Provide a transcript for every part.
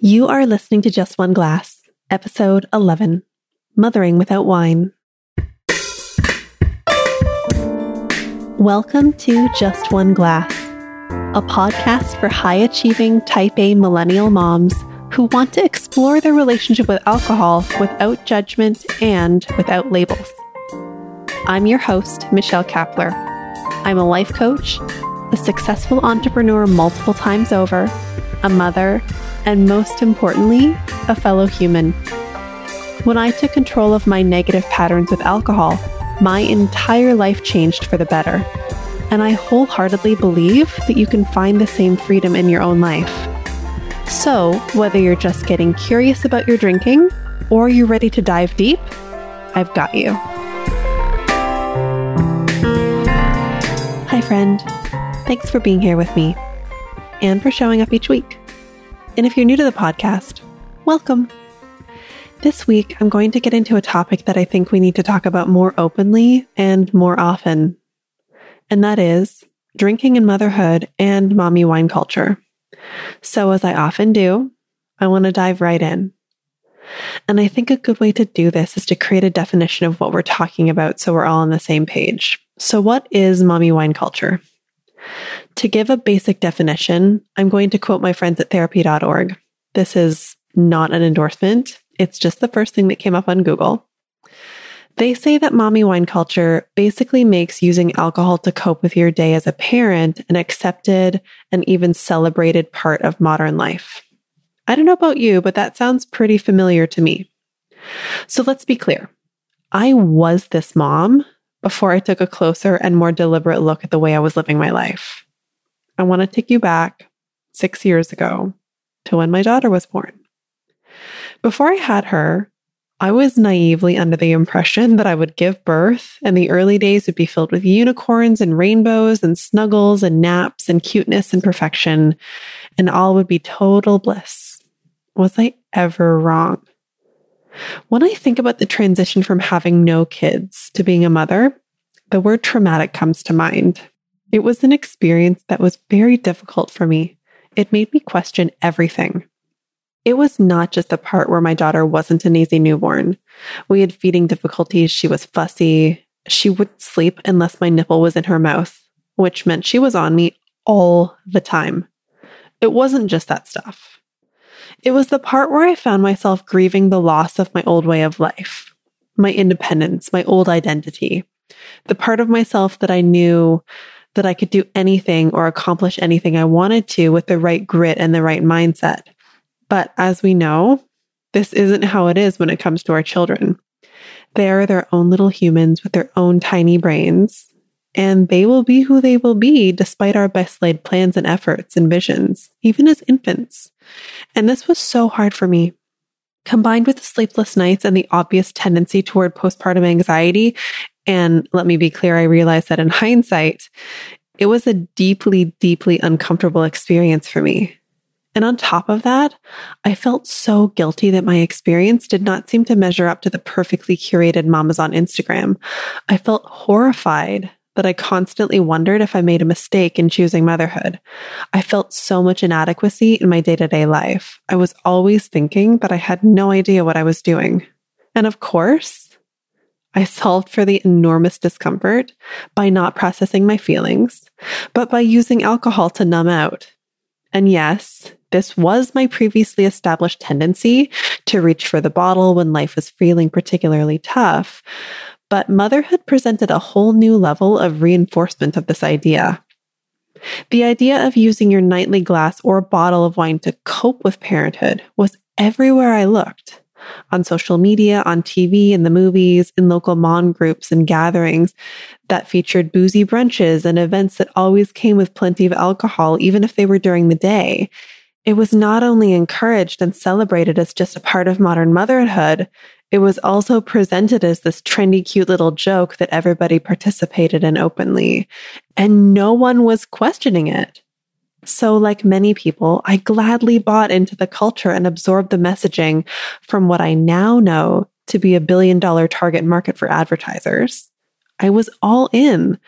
You are listening to Just One Glass, episode 11 Mothering Without Wine. Welcome to Just One Glass, a podcast for high achieving type A millennial moms who want to explore their relationship with alcohol without judgment and without labels. I'm your host, Michelle Kepler. I'm a life coach, a successful entrepreneur multiple times over, a mother, and most importantly, a fellow human. When I took control of my negative patterns with alcohol, my entire life changed for the better. And I wholeheartedly believe that you can find the same freedom in your own life. So, whether you're just getting curious about your drinking or you're ready to dive deep, I've got you. Hi, friend. Thanks for being here with me and for showing up each week. And if you're new to the podcast, welcome. This week, I'm going to get into a topic that I think we need to talk about more openly and more often, and that is drinking and motherhood and mommy wine culture. So, as I often do, I want to dive right in. And I think a good way to do this is to create a definition of what we're talking about so we're all on the same page. So, what is mommy wine culture? To give a basic definition, I'm going to quote my friends at therapy.org. This is not an endorsement, it's just the first thing that came up on Google. They say that mommy wine culture basically makes using alcohol to cope with your day as a parent an accepted and even celebrated part of modern life. I don't know about you, but that sounds pretty familiar to me. So let's be clear. I was this mom before I took a closer and more deliberate look at the way I was living my life. I want to take you back six years ago to when my daughter was born. Before I had her, I was naively under the impression that I would give birth and the early days would be filled with unicorns and rainbows and snuggles and naps and cuteness and perfection, and all would be total bliss. Was I ever wrong? When I think about the transition from having no kids to being a mother, the word traumatic comes to mind. It was an experience that was very difficult for me. It made me question everything. It was not just the part where my daughter wasn't an easy newborn. We had feeding difficulties. She was fussy. She wouldn't sleep unless my nipple was in her mouth, which meant she was on me all the time. It wasn't just that stuff. It was the part where I found myself grieving the loss of my old way of life, my independence, my old identity, the part of myself that I knew that I could do anything or accomplish anything I wanted to with the right grit and the right mindset. But as we know, this isn't how it is when it comes to our children. They are their own little humans with their own tiny brains and they will be who they will be despite our best laid plans and efforts and visions, even as infants. And this was so hard for me. Combined with the sleepless nights and the obvious tendency toward postpartum anxiety, and let me be clear, I realized that in hindsight, it was a deeply, deeply uncomfortable experience for me. And on top of that, I felt so guilty that my experience did not seem to measure up to the perfectly curated mamas on Instagram. I felt horrified that I constantly wondered if I made a mistake in choosing motherhood. I felt so much inadequacy in my day to day life. I was always thinking that I had no idea what I was doing. And of course, I solved for the enormous discomfort by not processing my feelings, but by using alcohol to numb out. And yes, this was my previously established tendency to reach for the bottle when life was feeling particularly tough. But motherhood presented a whole new level of reinforcement of this idea. The idea of using your nightly glass or bottle of wine to cope with parenthood was everywhere I looked on social media, on TV, in the movies, in local mom groups and gatherings that featured boozy brunches and events that always came with plenty of alcohol, even if they were during the day. It was not only encouraged and celebrated as just a part of modern motherhood, it was also presented as this trendy, cute little joke that everybody participated in openly, and no one was questioning it. So, like many people, I gladly bought into the culture and absorbed the messaging from what I now know to be a billion dollar target market for advertisers. I was all in.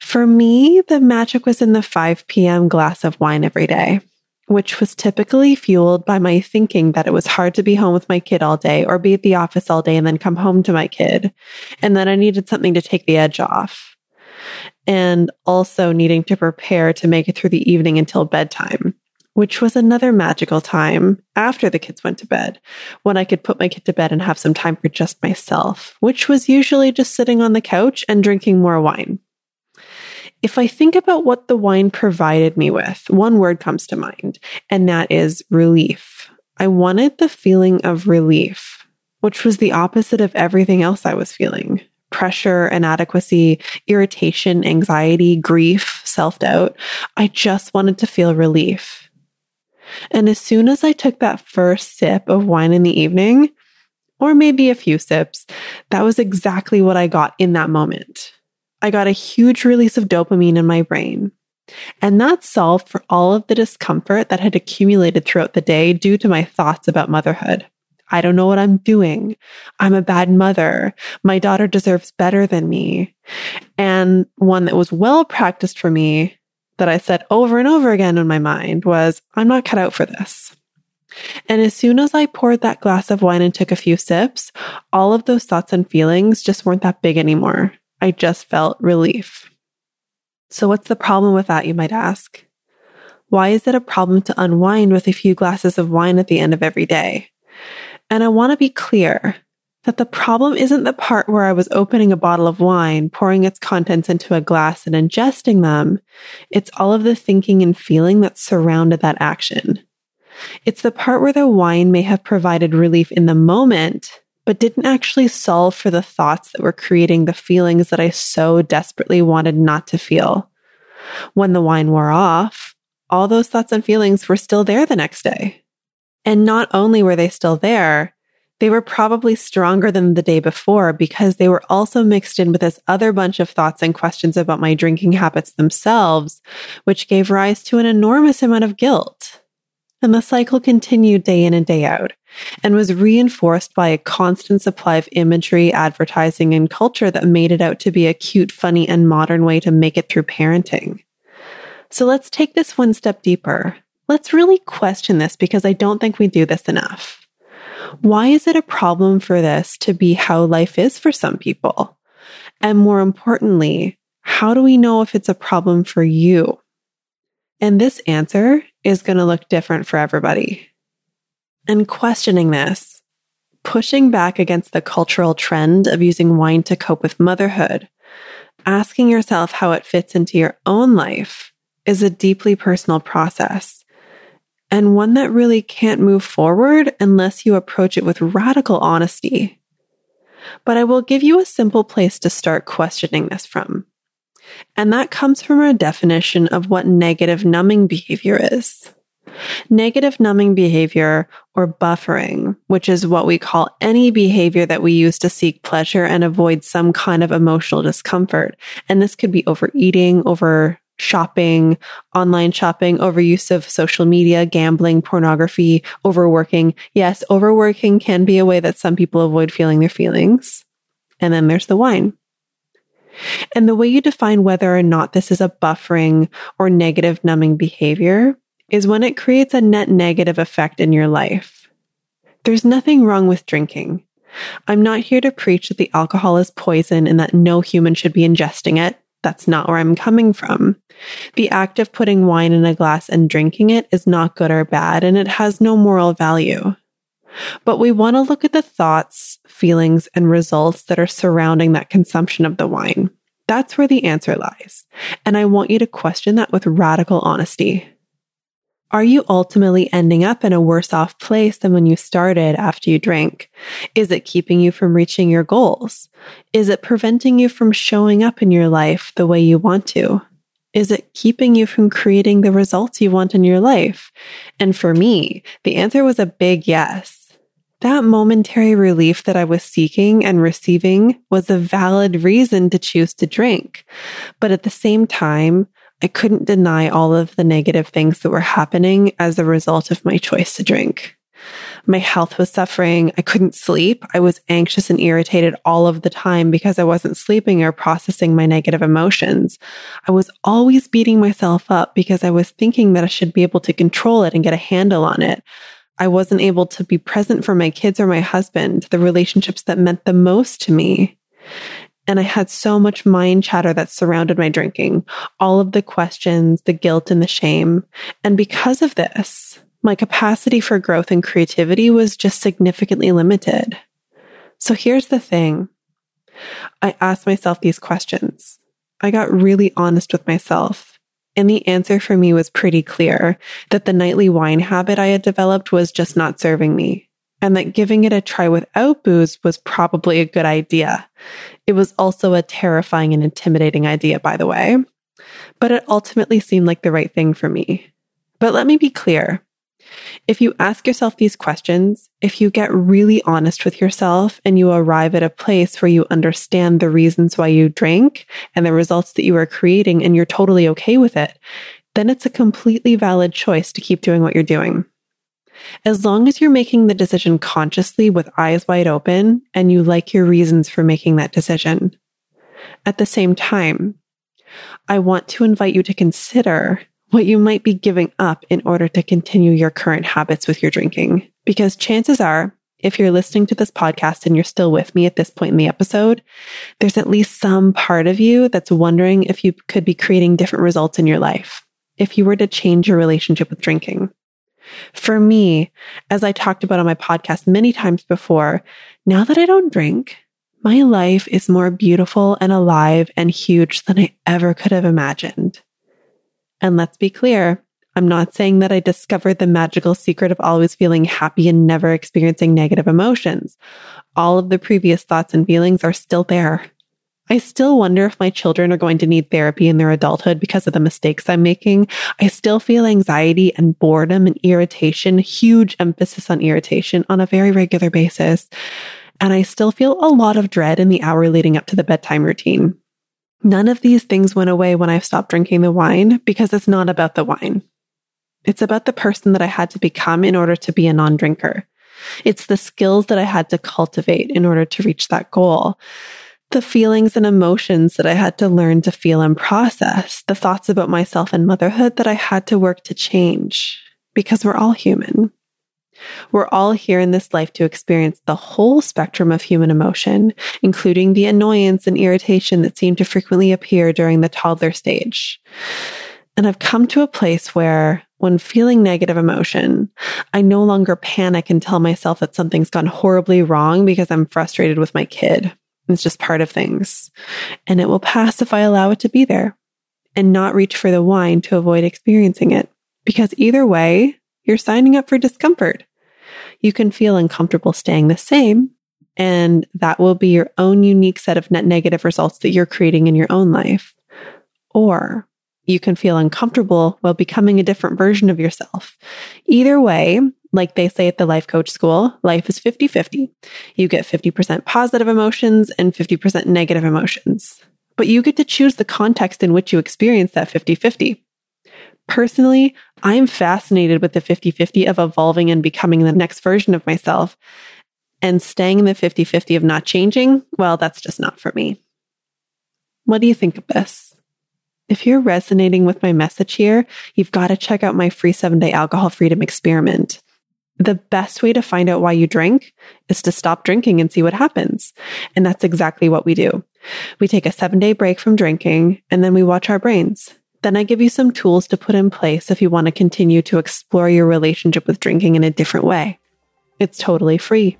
For me, the magic was in the 5 p.m. glass of wine every day. Which was typically fueled by my thinking that it was hard to be home with my kid all day or be at the office all day and then come home to my kid, and that I needed something to take the edge off. And also needing to prepare to make it through the evening until bedtime, which was another magical time after the kids went to bed when I could put my kid to bed and have some time for just myself, which was usually just sitting on the couch and drinking more wine. If I think about what the wine provided me with, one word comes to mind, and that is relief. I wanted the feeling of relief, which was the opposite of everything else I was feeling pressure, inadequacy, irritation, anxiety, grief, self doubt. I just wanted to feel relief. And as soon as I took that first sip of wine in the evening, or maybe a few sips, that was exactly what I got in that moment. I got a huge release of dopamine in my brain. And that solved for all of the discomfort that had accumulated throughout the day due to my thoughts about motherhood. I don't know what I'm doing. I'm a bad mother. My daughter deserves better than me. And one that was well practiced for me that I said over and over again in my mind was, I'm not cut out for this. And as soon as I poured that glass of wine and took a few sips, all of those thoughts and feelings just weren't that big anymore. I just felt relief. So, what's the problem with that, you might ask? Why is it a problem to unwind with a few glasses of wine at the end of every day? And I want to be clear that the problem isn't the part where I was opening a bottle of wine, pouring its contents into a glass and ingesting them. It's all of the thinking and feeling that surrounded that action. It's the part where the wine may have provided relief in the moment, but didn't actually solve for the thoughts that were creating the feelings that I so desperately wanted not to feel. When the wine wore off, all those thoughts and feelings were still there the next day. And not only were they still there, they were probably stronger than the day before because they were also mixed in with this other bunch of thoughts and questions about my drinking habits themselves, which gave rise to an enormous amount of guilt. And the cycle continued day in and day out and was reinforced by a constant supply of imagery, advertising, and culture that made it out to be a cute, funny, and modern way to make it through parenting. So let's take this one step deeper. Let's really question this because I don't think we do this enough. Why is it a problem for this to be how life is for some people? And more importantly, how do we know if it's a problem for you? And this answer is going to look different for everybody. And questioning this, pushing back against the cultural trend of using wine to cope with motherhood, asking yourself how it fits into your own life is a deeply personal process and one that really can't move forward unless you approach it with radical honesty. But I will give you a simple place to start questioning this from. And that comes from our definition of what negative numbing behavior is. Negative numbing behavior or buffering, which is what we call any behavior that we use to seek pleasure and avoid some kind of emotional discomfort. And this could be overeating, over shopping, online shopping, overuse of social media, gambling, pornography, overworking. Yes, overworking can be a way that some people avoid feeling their feelings. And then there's the wine. And the way you define whether or not this is a buffering or negative numbing behavior is when it creates a net negative effect in your life. There's nothing wrong with drinking. I'm not here to preach that the alcohol is poison and that no human should be ingesting it. That's not where I'm coming from. The act of putting wine in a glass and drinking it is not good or bad, and it has no moral value. But we want to look at the thoughts, feelings, and results that are surrounding that consumption of the wine. That's where the answer lies. And I want you to question that with radical honesty. Are you ultimately ending up in a worse off place than when you started after you drink? Is it keeping you from reaching your goals? Is it preventing you from showing up in your life the way you want to? Is it keeping you from creating the results you want in your life? And for me, the answer was a big yes. That momentary relief that I was seeking and receiving was a valid reason to choose to drink. But at the same time, I couldn't deny all of the negative things that were happening as a result of my choice to drink. My health was suffering. I couldn't sleep. I was anxious and irritated all of the time because I wasn't sleeping or processing my negative emotions. I was always beating myself up because I was thinking that I should be able to control it and get a handle on it. I wasn't able to be present for my kids or my husband, the relationships that meant the most to me. And I had so much mind chatter that surrounded my drinking, all of the questions, the guilt, and the shame. And because of this, my capacity for growth and creativity was just significantly limited. So here's the thing I asked myself these questions. I got really honest with myself. And the answer for me was pretty clear that the nightly wine habit I had developed was just not serving me and that giving it a try without booze was probably a good idea. It was also a terrifying and intimidating idea, by the way, but it ultimately seemed like the right thing for me. But let me be clear. If you ask yourself these questions, if you get really honest with yourself and you arrive at a place where you understand the reasons why you drink and the results that you are creating and you're totally okay with it, then it's a completely valid choice to keep doing what you're doing. As long as you're making the decision consciously with eyes wide open and you like your reasons for making that decision. At the same time, I want to invite you to consider what you might be giving up in order to continue your current habits with your drinking. Because chances are, if you're listening to this podcast and you're still with me at this point in the episode, there's at least some part of you that's wondering if you could be creating different results in your life if you were to change your relationship with drinking. For me, as I talked about on my podcast many times before, now that I don't drink, my life is more beautiful and alive and huge than I ever could have imagined. And let's be clear, I'm not saying that I discovered the magical secret of always feeling happy and never experiencing negative emotions. All of the previous thoughts and feelings are still there. I still wonder if my children are going to need therapy in their adulthood because of the mistakes I'm making. I still feel anxiety and boredom and irritation, huge emphasis on irritation on a very regular basis. And I still feel a lot of dread in the hour leading up to the bedtime routine. None of these things went away when I stopped drinking the wine because it's not about the wine. It's about the person that I had to become in order to be a non drinker. It's the skills that I had to cultivate in order to reach that goal the feelings and emotions that I had to learn to feel and process, the thoughts about myself and motherhood that I had to work to change because we're all human. We're all here in this life to experience the whole spectrum of human emotion, including the annoyance and irritation that seem to frequently appear during the toddler stage. And I've come to a place where, when feeling negative emotion, I no longer panic and tell myself that something's gone horribly wrong because I'm frustrated with my kid it's just part of things. And it will pass if I allow it to be there and not reach for the wine to avoid experiencing it. Because either way, you're signing up for discomfort. You can feel uncomfortable staying the same, and that will be your own unique set of net negative results that you're creating in your own life. Or you can feel uncomfortable while becoming a different version of yourself. Either way, like they say at the life coach school, life is 50 50. You get 50% positive emotions and 50% negative emotions. But you get to choose the context in which you experience that 50 50. Personally, I'm fascinated with the 50 50 of evolving and becoming the next version of myself. And staying in the 50 50 of not changing, well, that's just not for me. What do you think of this? If you're resonating with my message here, you've got to check out my free seven day alcohol freedom experiment. The best way to find out why you drink is to stop drinking and see what happens. And that's exactly what we do. We take a seven day break from drinking and then we watch our brains. Then I give you some tools to put in place if you want to continue to explore your relationship with drinking in a different way. It's totally free.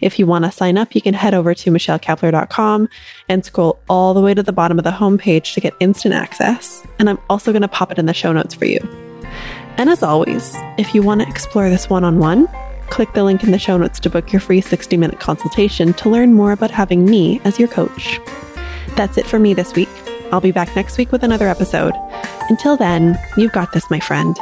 If you want to sign up, you can head over to michellekepler.com and scroll all the way to the bottom of the homepage to get instant access. And I'm also going to pop it in the show notes for you. And as always, if you want to explore this one on one, click the link in the show notes to book your free 60 minute consultation to learn more about having me as your coach. That's it for me this week. I'll be back next week with another episode. Until then, you've got this, my friend.